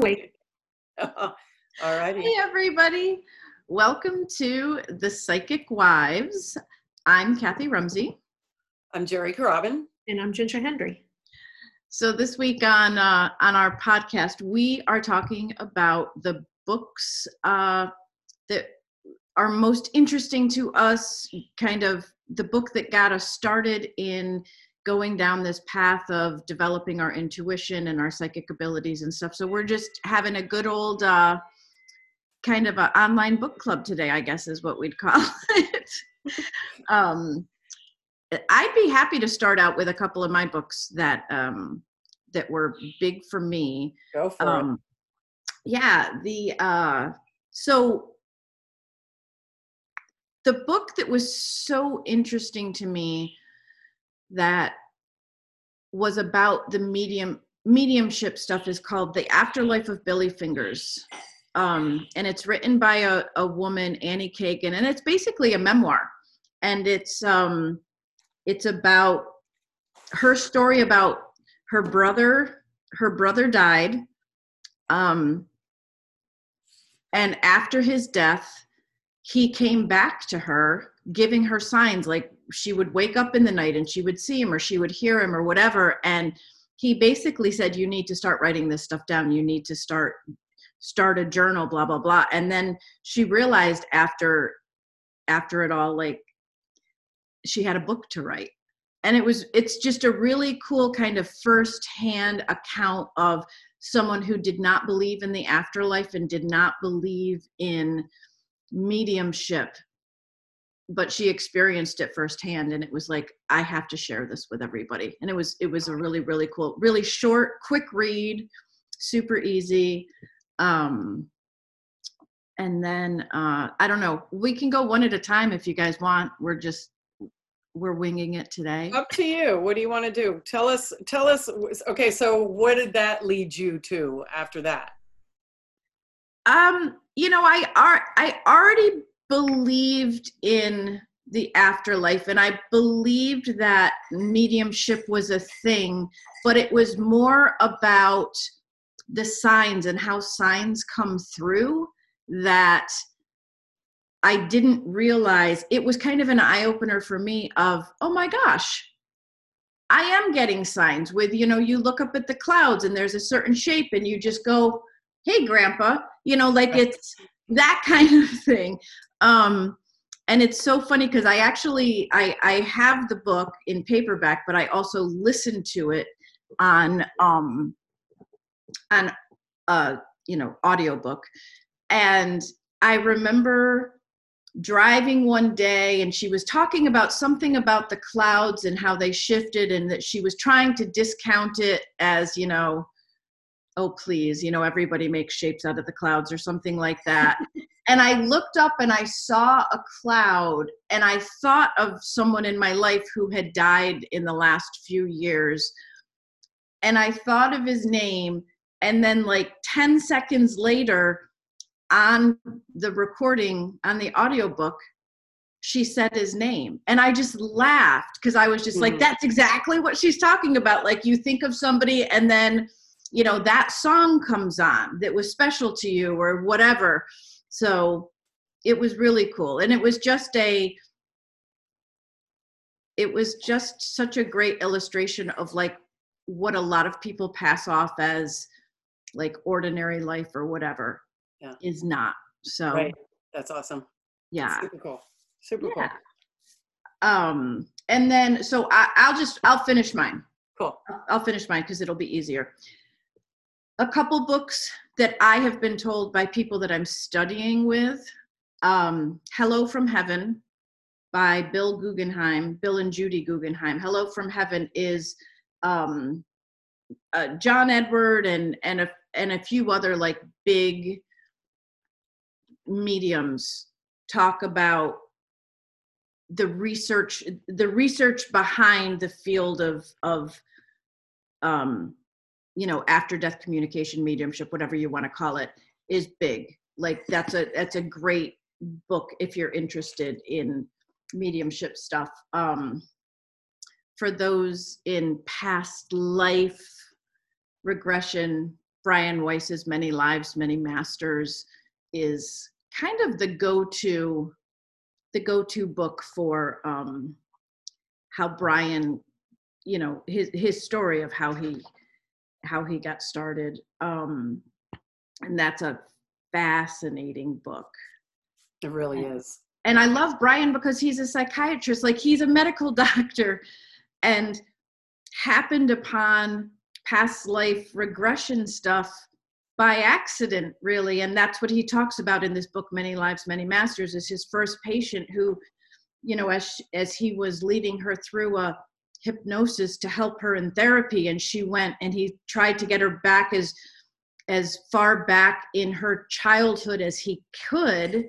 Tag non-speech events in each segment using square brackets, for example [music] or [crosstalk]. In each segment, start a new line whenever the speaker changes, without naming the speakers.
Wait. [laughs]
All righty.
Hey, everybody. Welcome to the Psychic Wives. I'm Kathy Rumsey.
I'm Jerry Carabin.
And I'm Ginger Hendry.
So this week on uh, on our podcast, we are talking about the books uh, that are most interesting to us. Kind of the book that got us started in going down this path of developing our intuition and our psychic abilities and stuff. So we're just having a good old uh, kind of an online book club today, I guess is what we'd call [laughs] it. um, I'd be happy to start out with a couple of my books that um, that were big for me.
Go for
Um, yeah, the uh, so the book that was so interesting to me that was about the medium mediumship stuff is called the afterlife of billy fingers. Um, and it's written by a, a woman annie kagan and it's basically a memoir. And it's um, it's about her story about her brother her brother died um, and after his death he came back to her giving her signs like she would wake up in the night and she would see him or she would hear him or whatever and he basically said you need to start writing this stuff down. You need to start start a journal blah blah blah. And then she realized after after it all like she had a book to write. And it was it's just a really cool kind of first hand account of someone who did not believe in the afterlife and did not believe in mediumship but she experienced it firsthand and it was like i have to share this with everybody and it was it was a really really cool really short quick read super easy um and then uh i don't know we can go one at a time if you guys want we're just we're winging it today
Up to you. What do you want to do? Tell us. Tell us. Okay, so what did that lead you to after that?
um you know i are i already believed in the afterlife and i believed that mediumship was a thing but it was more about the signs and how signs come through that i didn't realize. It was kind of an eye opener for me of oh my gosh i am getting signs with you know you look up at the clouds and there's a certain shape and you just go hey grandpa you know like it's that [laughs] kind of thing um and it's so funny because i actually i i have the book in paperback but i also listened to it on um on uh you know audiobook. And i remember driving one day and she was talking about something about the clouds and how they shifted and that she was trying to discount it as you know oh please you know everybody makes shapes out of the clouds or something like that. And i looked up and i saw a cloud and i thought of someone in my life who had died in the last few years. And i thought of his name and then like 10 seconds later on the recording on the audiobook she said his name. And i just laughed because i was just like
Mhm.
that's exactly what she's talking about. Like you think of somebody and then you know that song comes on that was special to you or whatever so it was really cool and it was just a it was just such a great illustration of like what a lot of people pass off as like ordinary life or whatever
Yeah.
is not so
Right. That's awesome.
yeah
Super cool. Super
yeah
cool.
um and then so I, i'll just i'll finish mine
Cool.
I'll finish mine because it'll be easier. A couple books that I have been told by people that I'm studying with um, Hello from Heaven by Bill Guggenheim, Bill and Judy Guggenheim. Hello from Heaven is um, uh, John Edward and, and, a, and a few other like big mediums talk about the research the research behind the field of of um you know after death communication mediumship whatever you want to call it is big. Like that's a that's a great book if you're interested in mediumship stuff. Um for those in past life regression Brian Weiss's Many Lives, Many Masters is kind of the go-to the go-to book for um, how Brian, you know, his his story of how he how he got started. Um, and that's a fascinating book.
It really is.
And I love Brian because he's a psychiatrist, like he's a medical [laughs] doctor and happened upon past life regression stuff by accident really and that's what he talks about in this book many lives many masters is his first patient who you know as as he was leading her through a hypnosis to help her in therapy and she went and he tried to get her back as as far back in her childhood as he could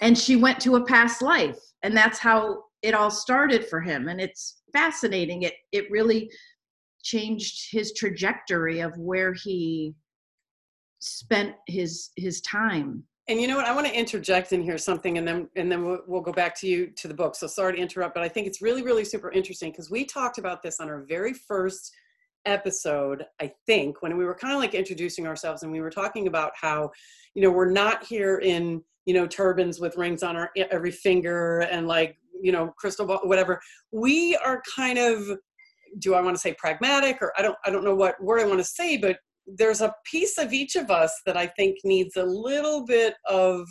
and she went to a past life. And that's how it all started for him and it's fascinating. It it really changed his trajectory of where he spent his his time
and you know what? I want to interject in here something and then and then we'll, we'll go back to you to the book. So sorry to interrupt but i think it's really really super interesting because we talked about this on our very first episode i think when we were kind of like introducing ourselves and we were talking about how you know we're not here in you know turbans with rings on our every finger and like you know crystal ball whatever. We are kind of do i want to say pragmatic or i don't i don't know what word i want to say but there's a piece of each of us that I think needs a little bit of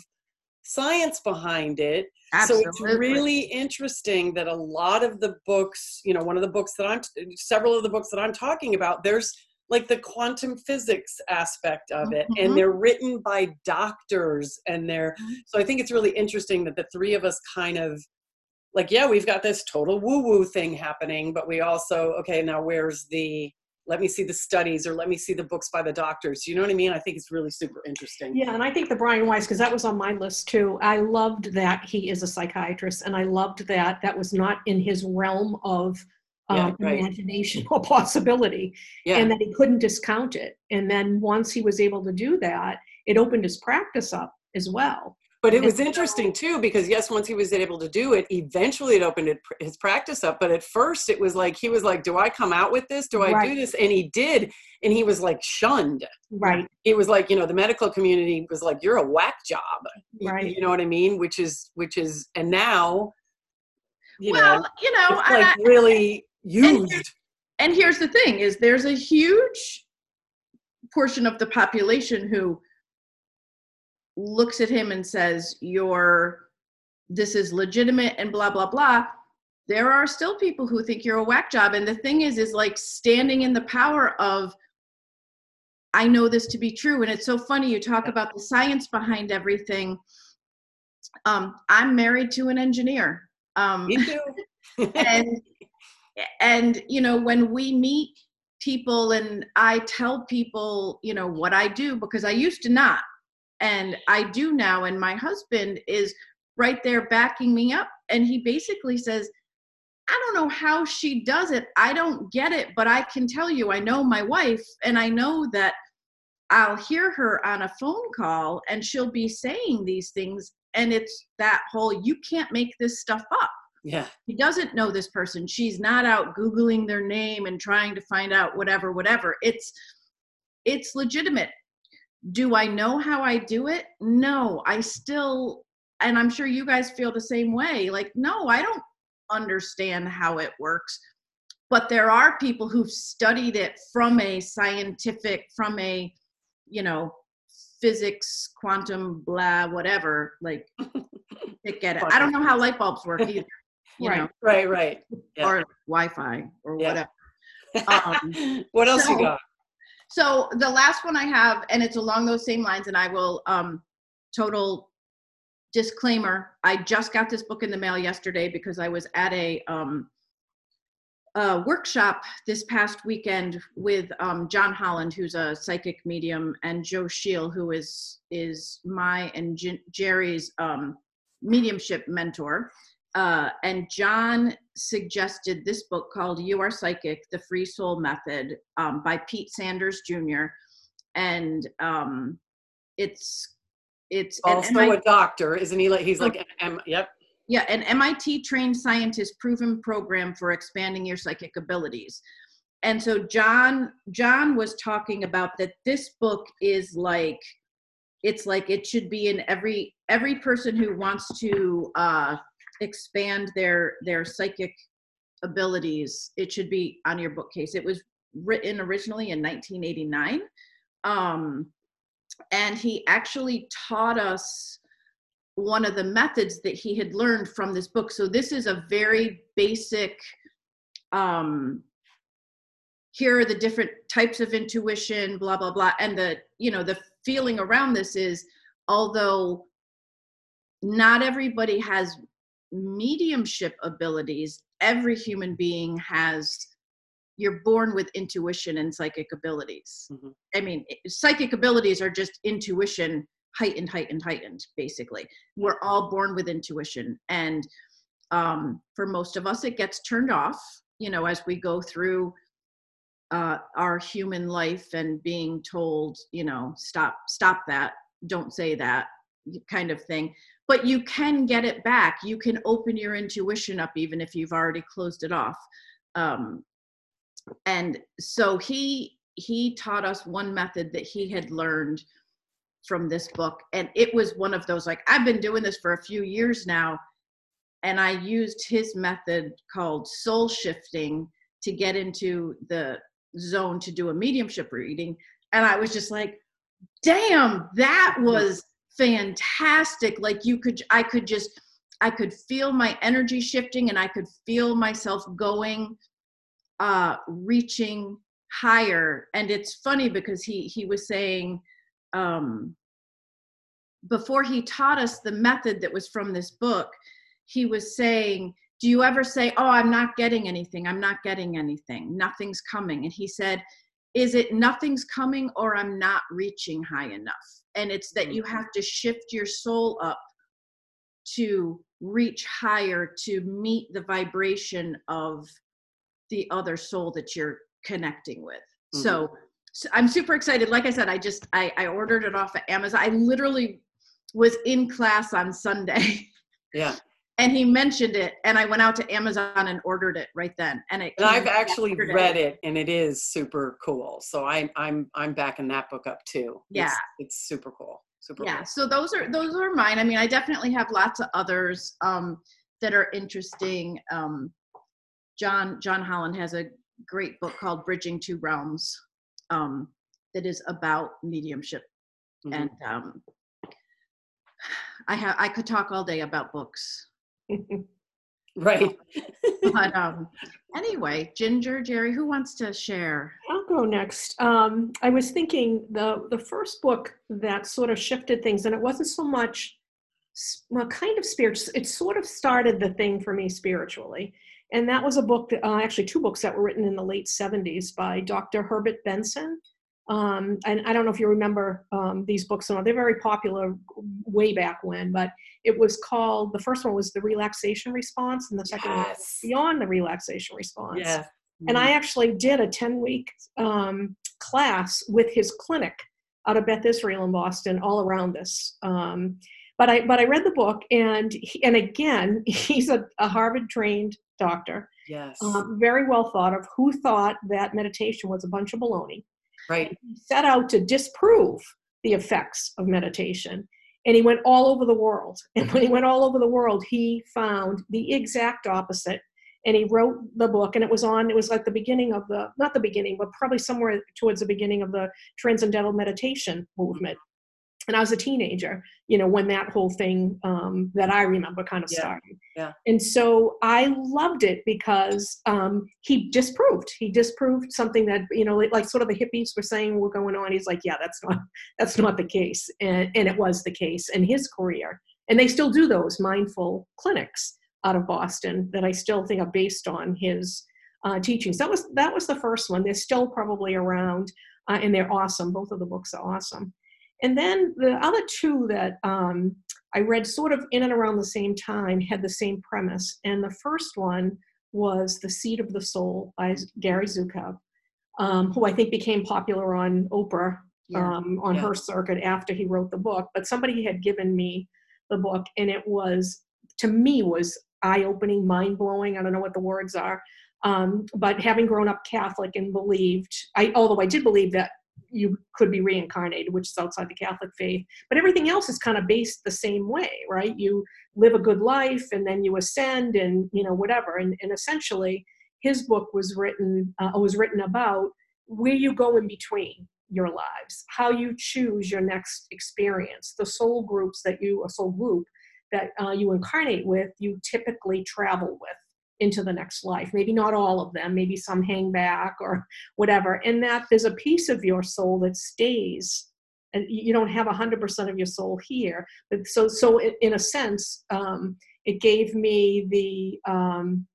science behind it.
Absolutely.
So it's really interesting that a lot of the books, you know, one of the books that I'm, several of the books that I'm talking about, there's like the quantum physics aspect of it, mm-hmm. and they're written by doctors, and they're, mm-hmm. so I think it's really interesting that the three of us kind of, like, yeah, we've got this total woo woo thing happening, but we also, okay, now where's the, let me see the studies or let me see the books by the doctors. You know what I mean? I think it's really super interesting.
Yeah, and I think the Brian Weiss, because that was on my list too. I loved that he is a psychiatrist, and I loved that that was not in his realm of um, yeah, right. imagination or [laughs] possibility, yeah. and that he couldn't discount it. And then once he was able to do that, it opened his practice up as well.
But it was interesting too because yes, once he was able to do it, eventually it opened his practice up. But at first, it was like he was like, "Do I come out with this? Do I right. do this?" And he did, and he was like shunned.
Right.
It was like you know the medical community was like, "You're a whack job."
Right.
You know what I mean? Which is which is, and now,
you well, know, you know,
like I, really used.
And, and here's the thing: is there's a huge portion of the population who looks at him and says, You're this is legitimate and blah blah blah. There are still people who think you're a whack job. And the thing is, is like standing in the power of I know this to be true. And it's so funny you talk about the science behind everything. Um, I'm married to an engineer. Um,
Me too. [laughs]
and and you know when we meet people and I tell people you know what I do because I used to not and I do now. And my husband is right there backing me up. And he basically says, I don't know how she does it. I don't get it, but I can tell you, I know my wife, and I know that I'll hear her on a phone call and she'll be saying these things. And it's that whole, you can't make this stuff up.
Yeah.
He doesn't know this person. She's not out Googling their name and trying to find out whatever, whatever. It's, it's legitimate do I know how I do it? No, I still, and I'm sure you guys feel the same way. Like, no, I don't understand how it works. But there are people who've studied it from a scientific, from a, you know, physics, quantum, blah, whatever. Like, [laughs] get it. I don't know how light bulbs work either.
right,
know?
right, right.
Yeah. Or Wi-Fi or yeah. whatever. [laughs]
Um, what else so, you got?
So the last one I have, and it's along those same lines, and I will um, total disclaimer. I just got this book in the mail yesterday because I was at a um, workshop this past weekend with um, John Holland, who's a psychic medium, and Joe Scheel, who is is my and Jerry's um, mediumship mentor. Uh, and John suggested this book called You Are Psychic The Free Soul Method um, by Pete Sanders Jr. And um, it's it's
also MIT, a doctor, isn't he? Like he's like an M, yep.
Yeah, an MIT trained scientist proven program for expanding your psychic abilities. and so john john was talking about that this book is like it's like it should be in every every person who wants to uh expand their their psychic abilities it should be on your bookcase. It was written originally in 1989 um and he actually taught us one of the methods that he had learned from this book. So this is a very basic um here are the different types of intuition blah blah blah. And the you know the feeling around this is although not everybody has mediumship abilities every human being has you're born with intuition and psychic abilities. Mm-hmm. i mean psychic abilities are just intuition heightened heightened heightened basically. We're all born with intuition. And um, for most of us it gets turned off you know as we go through uh, our human life and being told you know stop stop that don't say that kind of thing but you can get it back. You can open your intuition up even if you've already closed it off. Um, and so he he taught us one method that he had learned from this book and it was one of those like i've been doing this for a few years now and i used his method called soul shifting to get into the zone to do a mediumship reading and i was just like damn that was fantastic. Like you could i could just i could feel my energy shifting and i could feel myself going uh reaching higher. And it's funny because he he was saying um before he taught us the method that was from this book he was saying do you ever say oh i'm not getting anything. I'm not getting anything. Nothing's coming and he said is it nothing's coming or i'm not reaching high enough and it's that you have to shift your soul up to reach higher to meet the vibration of the other soul that you're connecting with. Mm-hmm. so, so, i'm super excited. Like i said i just I, I ordered it off of amazon. I literally was in class on sunday. [laughs]
Yeah
and he mentioned it and i went out to amazon and ordered it right then and it
and i've actually read it and it is super cool so i'm i'm i'm backing that book up too
yeah
it's, it's super cool super
yeah
cool.
so those are those are mine i mean i definitely have lots of others um that are interesting um john john holland has a great book called bridging two realms um that is about mediumship mm-hmm. and um I have I could talk all day about books. [laughs]
right.
but [laughs] um, anyway, Ginger, Jerry, who wants to share?
I'll go next. Um, I was thinking the the first book that sort of shifted things, and it wasn't so much well, kind of spiritual. It sort of started the thing for me spiritually, and that was a book, that, uh, actually two books that were written in the late '70s by Dr. Herbert Benson. Um, and I don't know if you remember um, these books. Or not. They're very popular way back when, but it was called the first one was the relaxation response, and the second yes. one was beyond the relaxation response.
Yeah.
And I actually did a 10 week um, class with his clinic out of Beth Israel in Boston, all around this. Um, but I but I read the book, and he, and again, [laughs] he's a, a Harvard trained doctor.
Yes.
Um, very well thought of. Who thought that meditation was a bunch of baloney?
Right.
He set out to disprove the effects of meditation. And he went all over the world. [laughs] And when he went all over the world, he found the exact opposite. And he wrote the book, and it was on, it was like the beginning of the, not the beginning, but probably somewhere towards the beginning of the transcendental meditation movement and I was a teenager, you know, when that whole thing um, that I remember kind of
yeah.
started.
Yeah.
And so I loved it because um, he disproved. He disproved something that you know, like sort of the hippies were saying were going on. He's like, yeah, that's not [laughs] that's not the case, and, and it was the case in his career. And they still do those mindful clinics out of Boston that I still think are based on his uh, teachings. That was that was the first one. They're still probably around, uh, and they're awesome. Both of the books are awesome. And then the other two that um, I read sort of in and around the same time had the same premise. And the first one was The Seat of the Soul by Gary Zukav, um, who I think became popular on Oprah yeah. um, on yeah. her circuit after he wrote the book. But somebody had given me the book, and it was, to me, was eye-opening, mind-blowing. I don't know what the words are. Um, but having grown up Catholic and believed, I although I did believe that you could be reincarnated, which is outside the Catholic faith, but everything else is kind of based the same way, right? You live a good life and then you ascend and you know whatever. And, and essentially, his book was written uh, was written about where you go in between your lives, how you choose your next experience, the soul groups that you a soul group that uh, you incarnate with, you typically travel with into the next life. Maybe not all of them, maybe some hang back or whatever. And that there's a piece of your soul that stays. And you don't have 100% of your soul here. But so, so in a sense, um, it gave me the, um,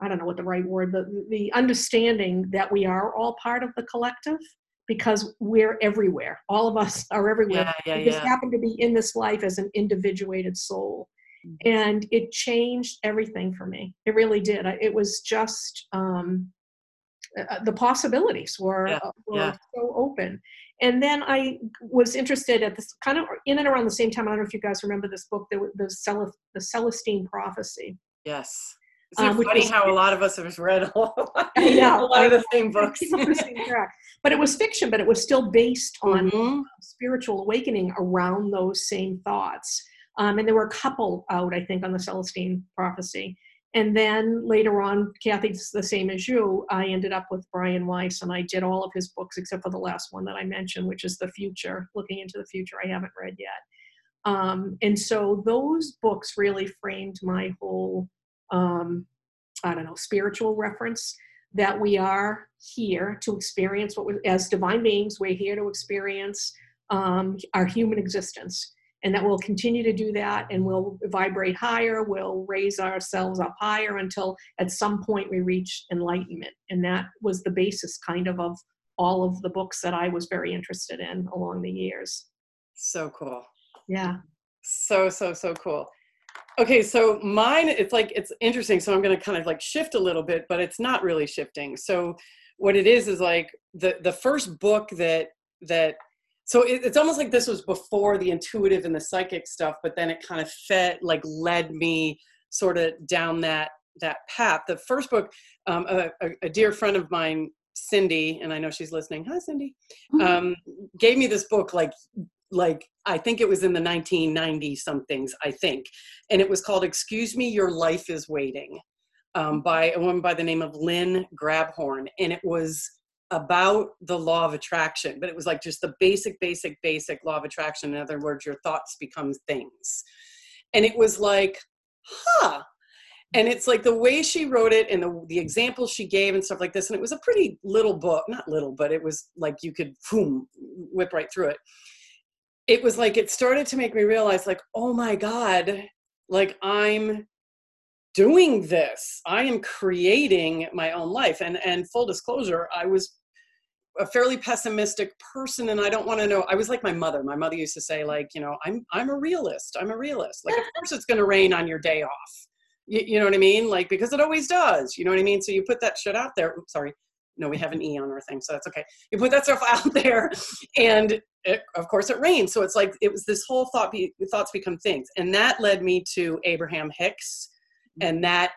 I don't know what the right word, but the understanding that we are all part of the collective because we're everywhere. All of us are everywhere. Yeah, yeah, we just yeah. happen to be in this life as an individuated soul. Mm-hmm. And it changed everything for me. It really did. It was just um, uh, the possibilities were, yeah, uh, were yeah. so open. And then I was interested at this kind of in and around the same time. I don't know if you guys remember this book, the the, Cel- the Celestine Prophecy.
Yes. It's um, funny how a lot of us have read a lot, [laughs] know, a lot of the same books. [laughs]
but it was fiction, but it was still based on mm-hmm. spiritual awakening around those same thoughts. Um, and there were a couple out, I think, on the Celestine prophecy. And then later on, Kathy's the same as you. I ended up with Brian Weiss, and I did all of his books except for the last one that I mentioned, which is The Future, Looking into the Future. I haven't read yet. Um, and so those books really framed my whole, um, I don't know, spiritual reference that we are here to experience what we, as divine beings, we're here to experience um, our human existence and that we'll continue to do that and we'll vibrate higher we'll raise ourselves up higher until at some point we reach enlightenment. And that was the basis kind of of all of the books that i was very interested in along the years.
So cool.
Yeah.
So so so cool. Okay so mine it's like it's interesting so i'm going to kind of like shift a little bit but it's not really shifting. So what it is is like the the first book that that so it, it's almost like this was before the intuitive and the psychic stuff but then it kind of fed like led me sort of down that that path. The first book um, a, a, dear friend of mine cindy and i know she's listening. Hi cindy. Mm-hmm. um, gave me this book like like i think it was in the 1990 somethings i think and it was called excuse me your life is waiting um, by a woman by the name of lynn grabhorn and it was about the law of attraction, but it was like just the basic, basic, basic law of attraction. In other words, your thoughts become things. And it was like, huh. And it's like the way she wrote it and the, the examples she gave and stuff like this. And it was a pretty little book, not little, but it was like you could boom, whip right through it. It was like it started to make me realize, like, oh my God, like I'm doing this i am creating my own life and and full disclosure i was a fairly pessimistic person and I don't want to know I was like my mother. My mother used to say like you know I'm I'm a realist I'm a realist. Like of [laughs] course it's going to rain on your day off. You, you, know what I mean? Like because it always does you know what I mean? So you put that shit out there Oops, sorry. No we have an E on our thing so that's okay. You put that stuff [laughs] out there and it, of course it rains so it's like it was this whole thought be, thoughts become things and that led me to Abraham Hicks and that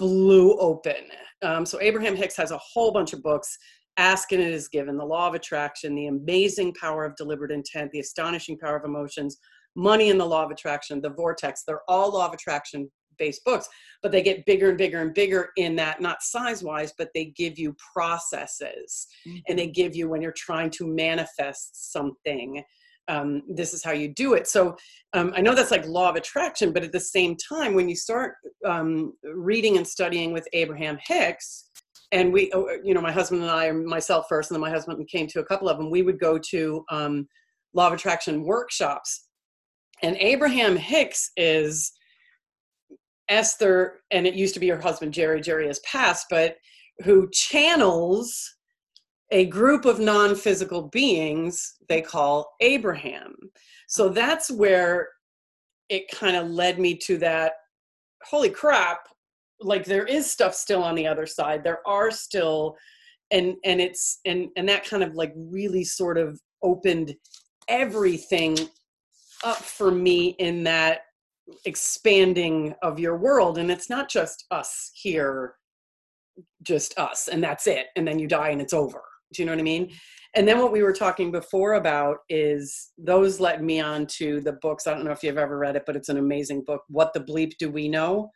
blew open. Um, so Abraham Hicks has a whole bunch of books Ask and it is given, the law of attraction, the amazing power of deliberate intent, the astonishing power of emotions, money and the law of attraction, the vortex. They're all law of attraction based books, but they get bigger and bigger and bigger in that, not size wise, but they give you processes mm-hmm. and they give you when you're trying to manifest something. Um, this is how you do it. So um, I know that's like law of attraction, but at the same time, when you start um, reading and studying with Abraham Hicks, and we oh, you know my husband and i myself first and then my husband came to a couple of them. We would go to um, law of attraction workshops. And abraham hicks is esther and it used to be her husband jerry. Jerry has passed but who channels a group of non-physical beings they call abraham. So that's where it kind of led me to that holy crap like there is stuff still on the other side. There are still and and it's and and that kind of like really sort of opened everything up for me in that expanding of your world. And it's not just us here just us and that's it and then you die and it's over. Do you know what i mean? And then what we were talking before about is those led me on to the books. I don't know if you've ever read it but it's an amazing book what the bleep do we know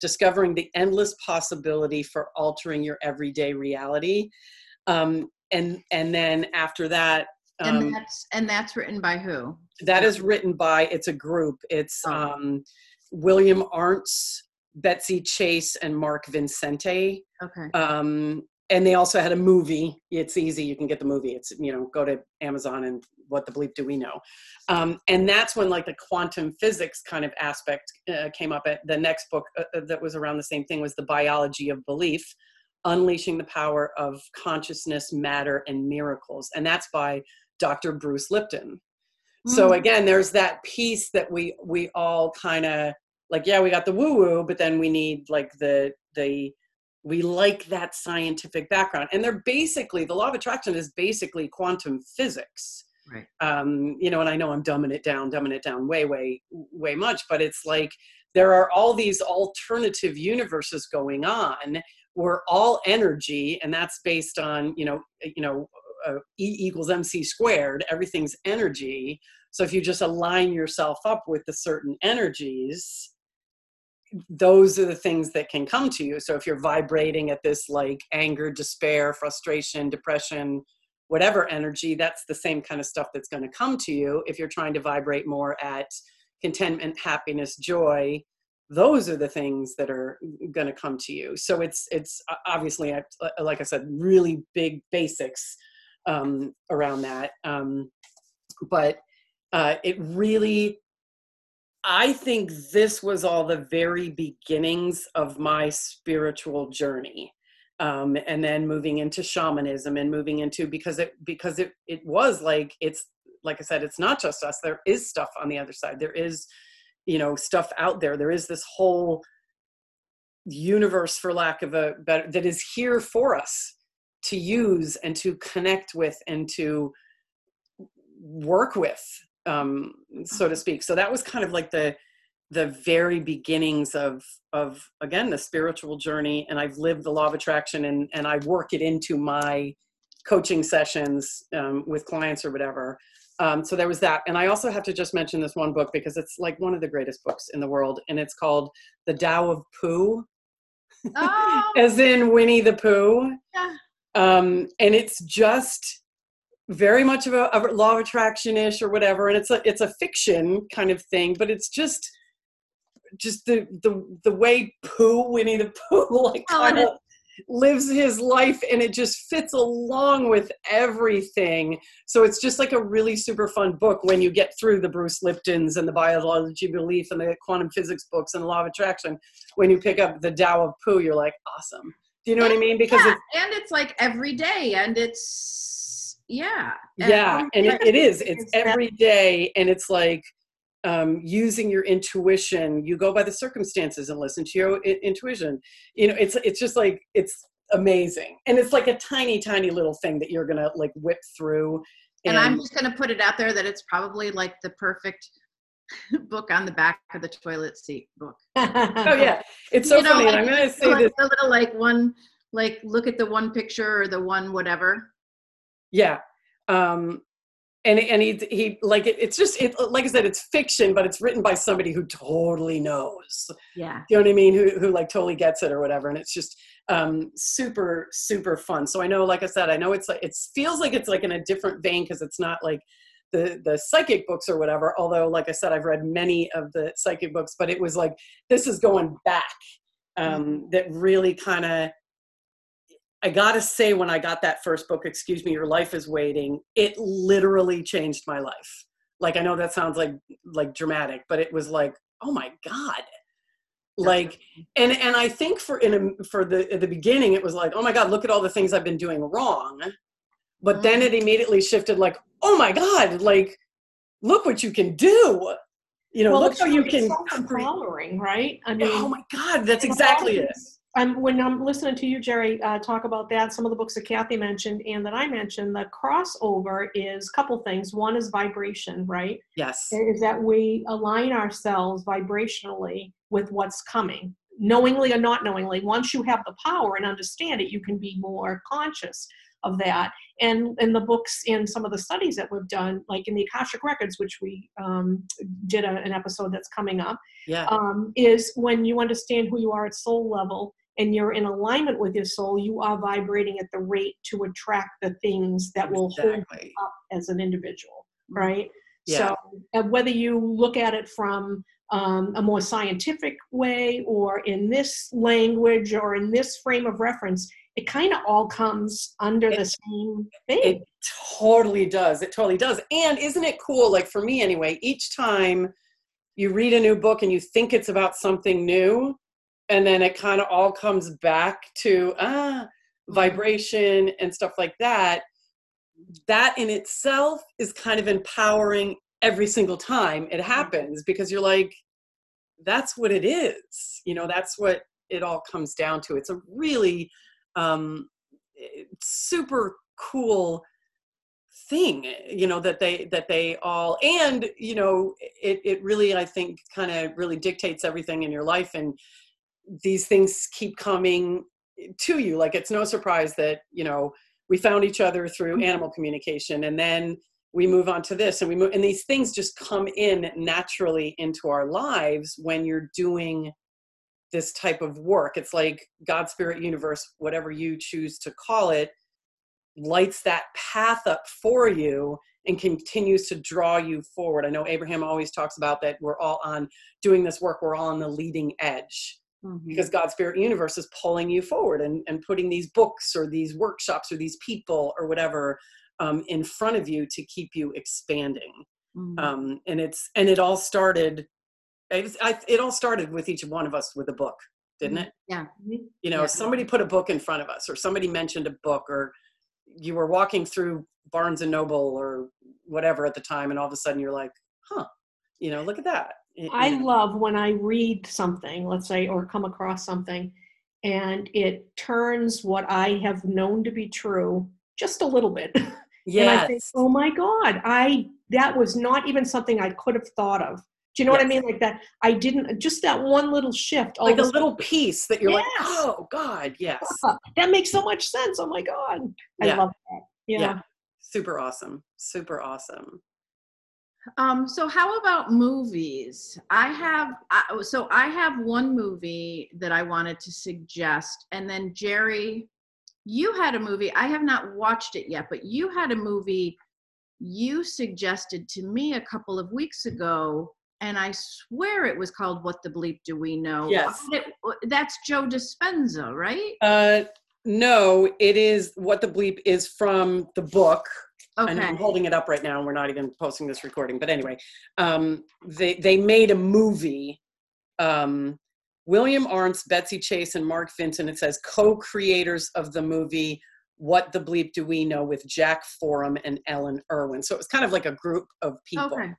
discovering the endless possibility for altering your everyday reality. Um, and and then after that
um, and that's and that's written by who?
that is written by it's a group. It's oh. um, william arntz betsy chasse and mark vicente.
Okay.
Um, and they also had a movie it's easy you can get the movie it's you know go to amazon and what the bleep do we know. Um, and that's when like the quantum physics kind of aspect uh, came up at the next book uh, uh that was around the same thing was the biology of belief unleashing the power of consciousness matter and miracles. And that's by dr bruce lipton. Mm. so again there's that piece that we we all kind of like yeah we got the woo woo but then we need like the the we like that scientific background. And they're basically the law of attraction is basically quantum physics.
Right.
Um you know and i know i'm dumbing it down dumbing it down way way way much but it's like there are all these alternative universes going on we're all energy and that's based on you know you know uh, e equals mc squared everything's energy. So if you just align yourself up with the certain energies those are the things that can come to you. So if you're vibrating at this like anger despair frustration depression whatever energy that's the same kind of stuff that's going to come to you if you're trying to vibrate more at contentment happiness joy. Those are the things that are going to come to you. So it's it's obviously like i said really big basics um, around that. Um, but uh, it really I think this was all the very beginnings of my spiritual journey. Um, and then moving into shamanism and moving into because it because it it was like it's like I said, it's not just us. There is stuff on the other side. There is, you know, stuff out there. There is this whole universe, for lack of a better, that is here for us to use and to connect with and to work with um, so to speak. So that was kind of like the the very beginnings of of again the spiritual journey. And I've lived the law of attraction, and and I work it into my coaching sessions um, with clients or whatever. Um, so there was that, and I also have to just mention this one book because it's like one of the greatest books in the world, and it's called The Tao of Pooh, oh. [laughs] as in Winnie the Pooh. Yeah. Um, and it's just very much of a, a law of attraction ish or whatever, and it's a it's a fiction kind of thing, but it's just just the the the way Pooh Winnie the Pooh [laughs] like oh, kind of lives his life and it just fits along with everything. So it's just like a really super fun book when you get through the Bruce Liptons and the biology belief and the quantum physics books and the law of attraction. When you pick up the Tao of Pooh, you're like, awesome. Do you know what I mean?
Because yeah, it's, and it's like every day and it's yeah
yeah and it, it is it's every day and it's like um, using your intuition you go by the circumstances and listen to your I- intuition. You know it's it's just like it's amazing and it's like a tiny tiny little thing that you're gonna like whip through
and, and i'm just gonna put it out there that it's probably like the perfect [laughs] book on the back of the toilet seat book. [laughs]
Oh yeah it's so you funny know, i'm gonna say
this a little like one like look at the one picture or the one whatever
yeah. Um, and and he he like it, it's just it like I said it's fiction but it's written by somebody who totally knows
yeah
you know what I mean who who like totally gets it or whatever and it's just um super super fun so I know like I said I know it's like it feels like it's like in a different vein because it's not like the the psychic books or whatever although like I said I've read many of the psychic books but it was like this is going back um mm-hmm. that really kind of I gotta say, when I got that first book, Excuse Me, Your Life is Waiting, it literally changed my life. Like, I know that sounds like like dramatic, but it was like, oh my God. Like, and and I think for in a, for the at the beginning, it was like, oh my God, look at all the things I've been doing wrong. But mm-hmm. then it immediately shifted, like, oh my God, like, look what you can do. You know, well, look how you can.
Empowering, right?
I mean, oh my God, that's exactly it
when I'm listening to you, Jerry, uh, talk about that, some of the books that Kathy mentioned and that I mentioned, the crossover is a couple things. One is vibration, right?
Yes.
Is that we align ourselves vibrationally with what's coming. knowingly or not knowingly, once you have the power and understand it, you can be more conscious of that. And in the books and some of the studies that we've done, like in the Akashic Records, which we um, did a, an episode that's coming up,
yeah.
um, is when you understand who you are at soul level and you're in alignment with your soul, you are vibrating at the rate to attract the things that will exactly. hold you up as an individual, mm-hmm. right? Yeah. So whether you look at it from um, a more scientific way or in this language or in this frame of reference, it kind of all comes under it, the same thing.
It totally does. It totally does. And isn't it cool? Like for me anyway, each time you read a new book and you think it's about something new, and then it kind of all comes back to ah mm-hmm. vibration and stuff like that. That in itself is kind of empowering every single time it mm-hmm. happens because you're like, that's what it is. You know, that's what it all comes down to. It's a really um, super cool thing you know that they that they all and you know it, it really i think kind of really dictates everything in your life and these things keep coming to you like it's no surprise that you know we found each other through mm-hmm. animal communication and then we move on to this and we move and these things just come in naturally into our lives when you're doing this type of work. It's like God, Spirit, Universe, whatever you choose to call it, lights that path up for you and continues to draw you forward. I know Abraham always talks about that we're all on doing this work, we're all on the leading edge. Mm-hmm. Because God's Spirit, Universe is pulling you forward and, and putting these books or these workshops or these people or whatever um, in front of you to keep you expanding. Mm-hmm. Um, and it's and it all started it, was, I, it all started with each one of us with a book, didn't it?
Yeah.
You know,
yeah.
somebody put a book in front of us, or somebody mentioned a book, or you were walking through Barnes and Noble or whatever at the time, and all of a sudden you're like, huh, you know, look at that.
I love when I read something, let's say, or come across something, and it turns what I have known to be true just a little bit. [laughs]
Yes.
think, oh my God, I that was not even something I could have thought of. Do you know yes. what I mean? Like that, I didn't, just that one little shift.
like a little piece that you're yes. like, oh God, yes.
Ah, that makes so much sense. Oh my God. I yeah. love that. Yeah. yeah.
Super awesome. Super awesome.
Um, so how about movies? I have, I, so I have one movie that I wanted to suggest and then Jerry, you had a movie, I have not watched it yet, but you had a movie you suggested to me a couple of weeks ago and I swear it was called "What the Bleep Do We Know?"
Yes,
that's Joe Dispenza, right?
Uh, no, it is "What the Bleep" is from the book. Okay. And I'm holding it up right now, and we're not even posting this recording. But anyway, um, they they made a movie. Um, William Arntz, Betsy Chasse, and Mark Vinton. It says co-creators of the movie what the bleep do we know with Jack Forum and Ellen Irwin. So it was kind of like a group of people. Okay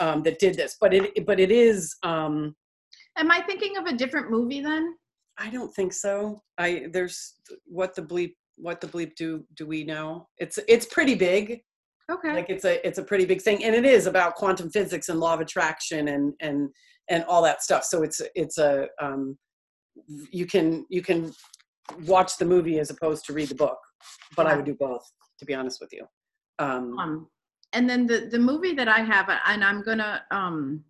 um, that did this, but it but it is. Um,
Am I thinking of a different movie then?
I don't think so. I there's what the bleep what the bleep do do we know? It's it's pretty big.
Okay.
Like it's a it's a pretty big thing, and it is about quantum physics and law of attraction and and and all that stuff. So it's it's a um, you can you can watch the movie as opposed to read the book, but yeah. I would do both to be honest with you. Um,
um, and then the the movie that I have, and I'm gonna um,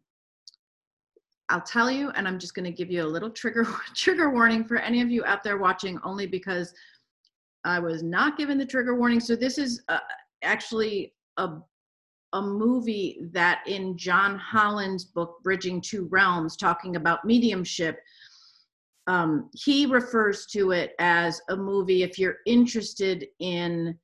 I'll tell you, and I'm just gonna give you a little trigger [laughs] trigger warning for any of you out there watching, only because I was not given the trigger warning. So this is uh, actually a a movie that in John Holland's book Bridging Two Realms, talking about mediumship. Um, he refers to it as a movie if you're interested in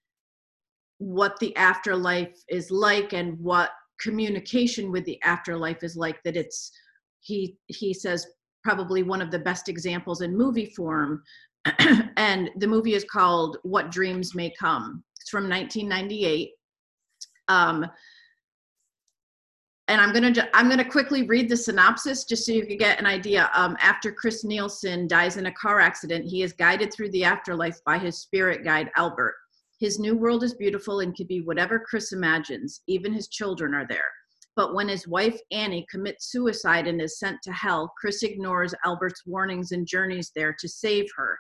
what the afterlife is like and what communication with the afterlife is like that it's he he says probably one of the best examples in movie form [clears throat] and the movie is called what dreams may come it's from 1998 um, and I'm gonna I'm gonna quickly read the synopsis just so you can get an idea. Um, after Chris Nielsen dies in a car accident, he is guided through the afterlife by his spirit guide Albert. His new world is beautiful and could be whatever Chris imagines. Even his children are there. But when his wife Annie commits suicide and is sent to hell, Chris ignores Albert's warnings and journeys there to save her.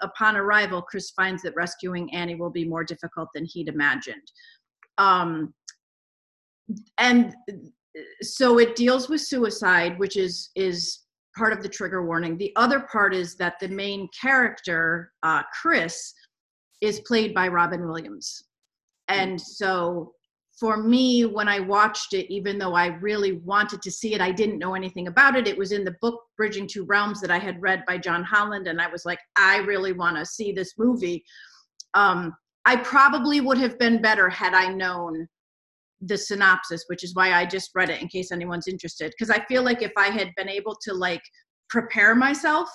Upon arrival, Chris finds that rescuing Annie will be more difficult than he'd imagined. Um, and so it deals with suicide, which is is part of the trigger warning. The other part is that the main character, uh, Chris, is played by Robin Williams. And so for me, when I watched it, even though I really wanted to see it, I didn't know anything about it. It was in the book Bridging Two Realms that I had read by John Holland, and I was like, I really want to see this movie. Um, I probably would have been better had I known the synopsis, which is why I just read it in case anyone's interested. Because I feel like if I had been able to like prepare myself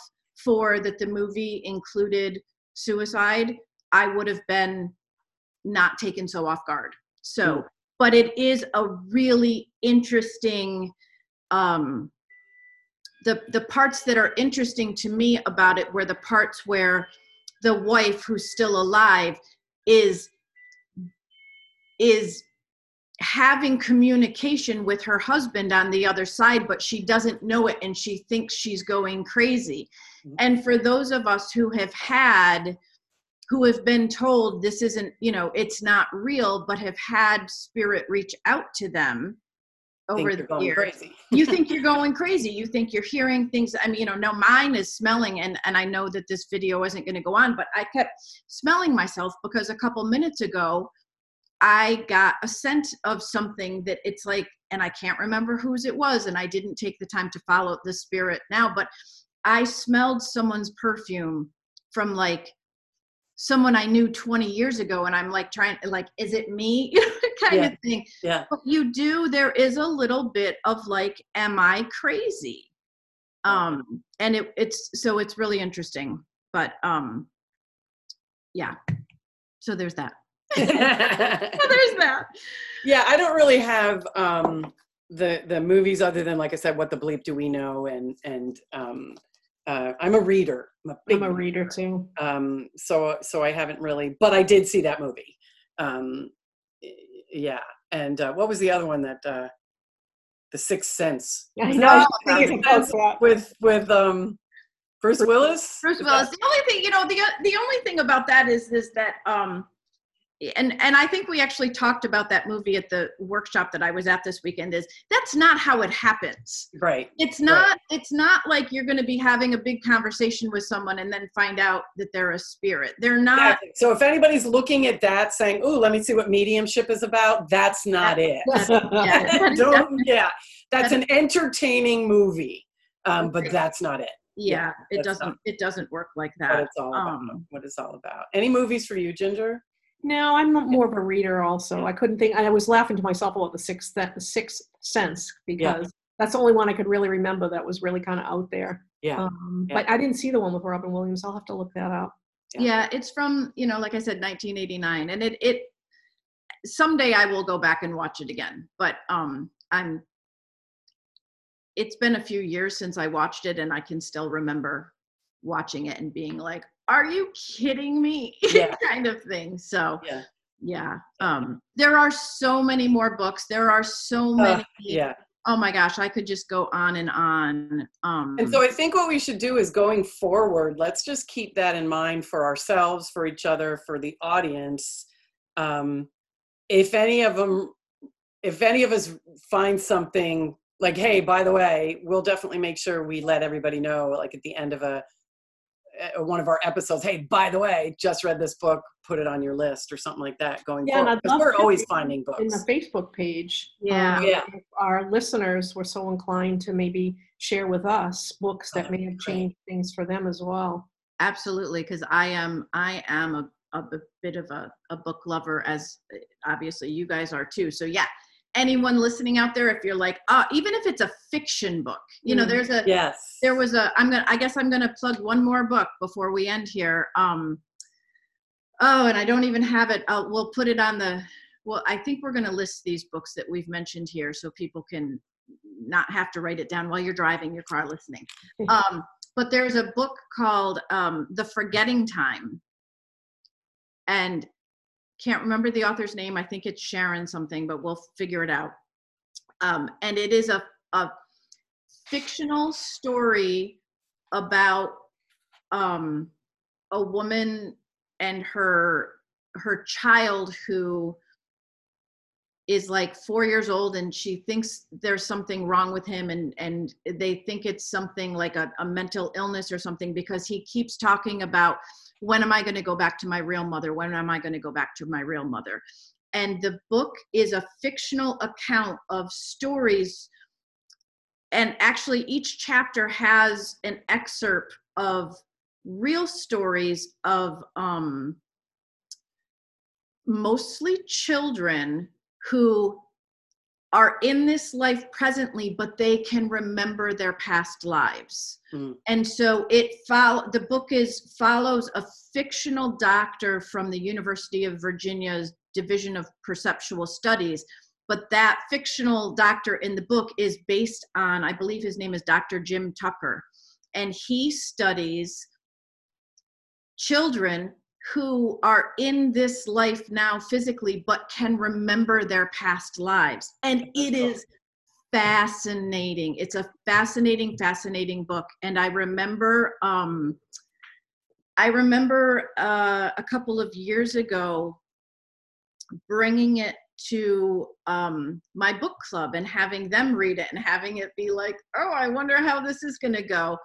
for that the movie included suicide, I would have been not taken so off guard. So, mm. but it is a really interesting um the the parts that are interesting to me about it were the parts where the wife who's still alive is is having communication with her husband on the other side but she doesn't know it and she thinks she's going crazy mm-hmm. and for those of us who have had who have been told this isn't you know it's not real but have had spirit reach out to them over the years. [laughs] you think [laughs] you're going crazy. You think you're hearing things i mean you know now mine is smelling and and i know that this video isn't going to go on but i kept smelling myself because a couple minutes ago I got a scent of something that it's like, and I can't remember whose it was, and I didn't take the time to follow the spirit now, but I smelled someone's perfume from like someone I knew 20 years ago, and I'm like trying, like, is it me? [laughs] kind
yeah.
of thing.
Yeah.
But you do, there is a little bit of like, am I crazy? Um, and it, it's so it's really interesting. But um, yeah. So there's that. [laughs] [laughs]
so there's
that.
Yeah, I don't really have um, the the movies other than like I said, what the bleep do we know? And and um, uh, I'm a reader.
I'm a, I'm a reader too.
Um, so so I haven't really, but I did see that movie. Um, yeah, and uh, what was the other one that? Uh, the Sixth Sense.
Yeah, I know.
with with um, Bruce Willis.
Bruce Willis. The only thing, you know, the the only thing about that is is that um, and and I think we actually talked about that movie at the workshop that I was at this weekend is that's not how it happens.
Right.
It's not right. it's not like you're going to be having a big conversation with someone and then find out that they're a spirit. They're not exactly.
So if anybody's looking at that saying, "Ooh, let me see what mediumship is about." That's not
that's,
it.
That's, [laughs] yeah,
Don't yeah. That's an entertaining movie. Um, but that's not it.
Yeah, yeah it doesn't not. it doesn't work like that.
What it's all about. Um, what it's all about. Any movies for you, Ginger?
No, I'm more of a reader. Also, I couldn't think. I was laughing to myself about the sixth the sixth sense because yeah. that's the only one I could really remember that was really kind of out there.
Yeah. Um,
yeah. But I didn't see the one with Robin Williams. I'll have to look that up.
Yeah. yeah, it's from you know, like I said, 1989, and it it someday I will go back and watch it again. But um, I'm. It's been a few years since I watched it, and I can still remember watching it and being like, are you kidding me? [laughs]
Yeah.
kind of thing. So
yeah.
yeah um there are so many more books. There are so many uh,
yeah.
Oh my gosh i could just go on and on um
and so i think what we should do is going forward let's just keep that in mind for ourselves for each other for the audience. Um if any of them if any of us find something like hey by the way we'll definitely make sure we let everybody know like at the end of a one of our episodes, hey, by the way, just read this book, put it on your list or something like that going yeah, forward. Because we're always finding books.
In the Facebook page.
Yeah.
Um, yeah.
Our listeners were so inclined to maybe share with us books that may have changed things for them as well.
Absolutely, because I am I am a, a, bit of a, a book lover as obviously you guys are too. So yeah, anyone listening out there if you're like uh, even if it's a fiction book you know mm, there's a
yes.
there was a i'm gonna i guess i'm gonna plug one more book before we end here um oh and i don't even have it uh, we'll put it on the well i think we're gonna list these books that we've mentioned here so people can not have to write it down while you're driving your car listening. [laughs] Um but there's a book called um the forgetting time. And can't remember the author's name. I think it's Sharon something, but we'll figure it out. um, and it is a, a fictional story about um, a woman and her her child who is like four years old and she thinks there's something wrong with him and and they think it's something like a, a mental illness or something because he keeps talking about when am i going to go back to my real mother? When am i going to go back to my real mother? And the book is a fictional account of stories. And actually each chapter has an excerpt of real stories of um, mostly children who are in this life presently but they can remember their past lives mm. and so it follow the book is follows a fictional doctor from the university of virginia's division of perceptual studies but that fictional doctor in the book is based on i believe his name is dr jim tucker and he studies children who are in this life now physically but can remember their past lives. And it is fascinating. It's a fascinating fascinating book. And i remember um i remember uh, a couple of years ago bringing it to um, my book club and having them read it and having it be like oh i wonder how this is going to go.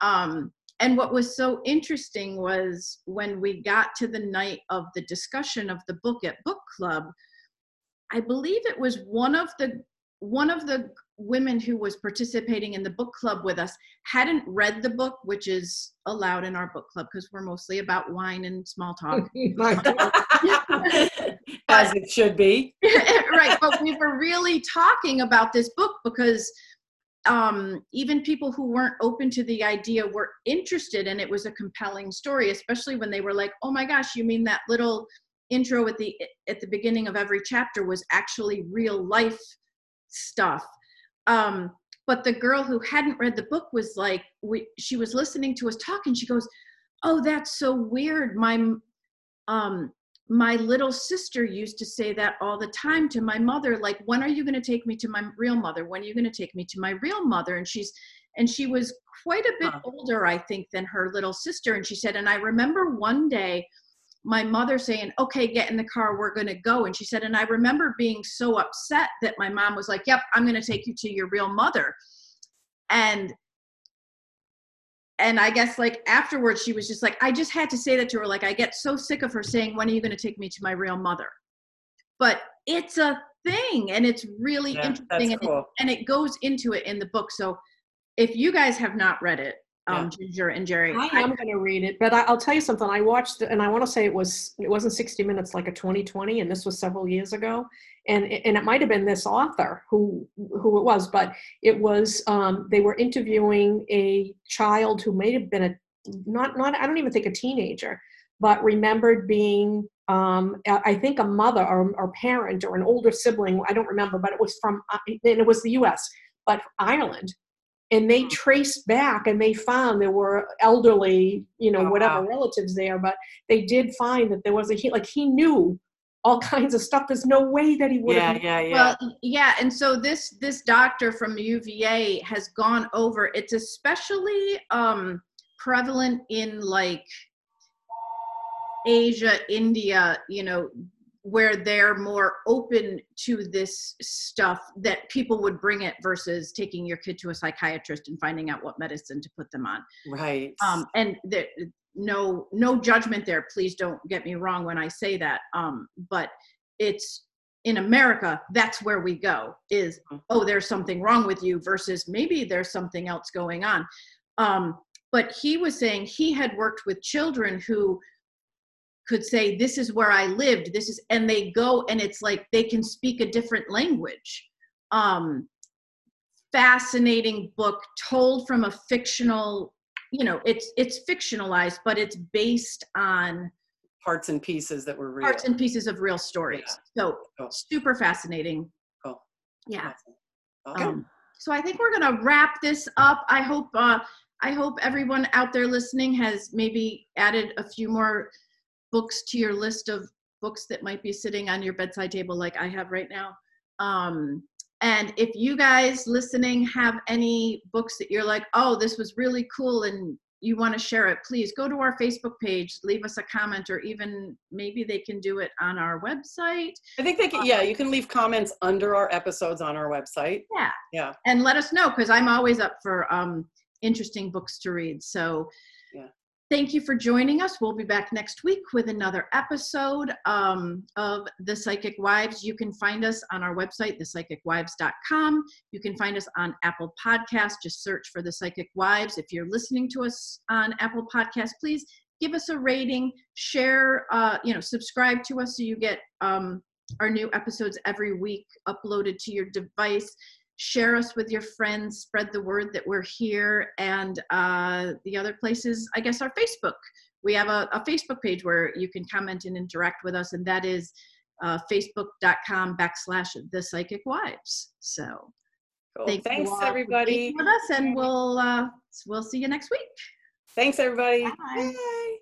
Um, and what was so interesting was when we got to the night of the discussion of the book at book club i believe it was one of the one of the women who was participating in the book club with us hadn't read the book which is allowed in our book club because we're mostly about wine and small talk. [laughs] [laughs]
As it should be. [laughs]
Right but we were really talking about this book because um, even people who weren't open to the idea were interested and it was a compelling story especially when they were like oh my gosh you mean that little intro at the at the beginning of every chapter was actually real life stuff? Um, but the girl who hadn't read the book was like we, she was listening to us talk and she goes oh that's so weird. My um my little sister used to say that all the time to my mother like when are you going to take me to my real mother? When are you going to take me to my real mother? And she's and she was quite a bit huh. older i think than her little sister. And she said and i remember one day my mother saying okay get in the car we're going to go. And she said and i remember being so upset that my mom was like yep i'm going to take you to your real mother. And and I guess like afterwards she was just like, I just had to say that to her. Like I get so sick of her saying, When are you gonna take me to my real mother? But it's a thing and it's really yeah, interesting and, cool. it, and it goes into it in the book. So if you guys have not read it, um, yeah. Ginger and Jerry.
I am going to read it, but I, will tell you something. I watched, and I want to say it was it wasn't 60 minutes like a 2020, and this was several years ago and and it might have been this author who who it was but it was um, they were interviewing a child who may have been a not not i don't even think a teenager but remembered being um, i think a mother or, or parent or an older sibling i don't remember but it was from uh, and it was the us but ireland and they traced back and they found there were elderly you know oh, whatever wow. relatives there but they did find that there was a he like he knew all [laughs] kinds of stuff. There's no way that he would.
Yeah, yeah, yeah.
Well, yeah, and so this this doctor from UVA has gone over. It's especially um, prevalent in like Asia, India. You know, where they're more open to this stuff that people would bring it versus taking your kid to a psychiatrist and finding out what medicine to put them on.
Right.
Um, and the, no no judgment there. Please don't get me wrong when i say that. Um but it's in america that's where we go is mm-hmm. oh there's something wrong with you versus maybe there's something else going on. Um but he was saying he had worked with children who could say this is where i lived. This is and they go and it's like they can speak a different language. Um fascinating book told from a fictional you know it's it's fictionalized but it's based on
parts and pieces that were real.
Parts and pieces of real stories. Yeah. so cool. super fascinating.
Cool.
Yeah. Okay. Um, so i think we're gonna wrap this up. I hope uh i hope everyone out there listening has maybe added a few more books to your list of books that might be sitting on your bedside table like i have right now um And if you guys listening have any books that you're like, oh, this was really cool and you want to share it, please go to our Facebook page, leave us a comment, or even maybe they can do it on our website.
I think they can, yeah, you can leave comments under our episodes on our website.
Yeah.
Yeah.
And let us know because I'm always up for um, interesting books to read. So Thank you for joining us. We'll be back next week with another episode um, of The Psychic Wives. You can find us on our website, thepsychicwives.com. You can find us on Apple Podcasts. Just search for The Psychic Wives. If you're listening to us on Apple Podcasts, please give us a rating, share, uh, you know, subscribe to us so you get um, our new episodes every week uploaded to your device share us with your friends, spread the word that we're here. And uh, the other places, I guess, our Facebook. We have a, a, Facebook page where you can comment and interact with us, and that is uh, facebook.com backslash the psychic wives. So
cool. thank thanks everybody
with us, and we'll uh, we'll see you next week.
Thanks everybody.
Bye. Bye.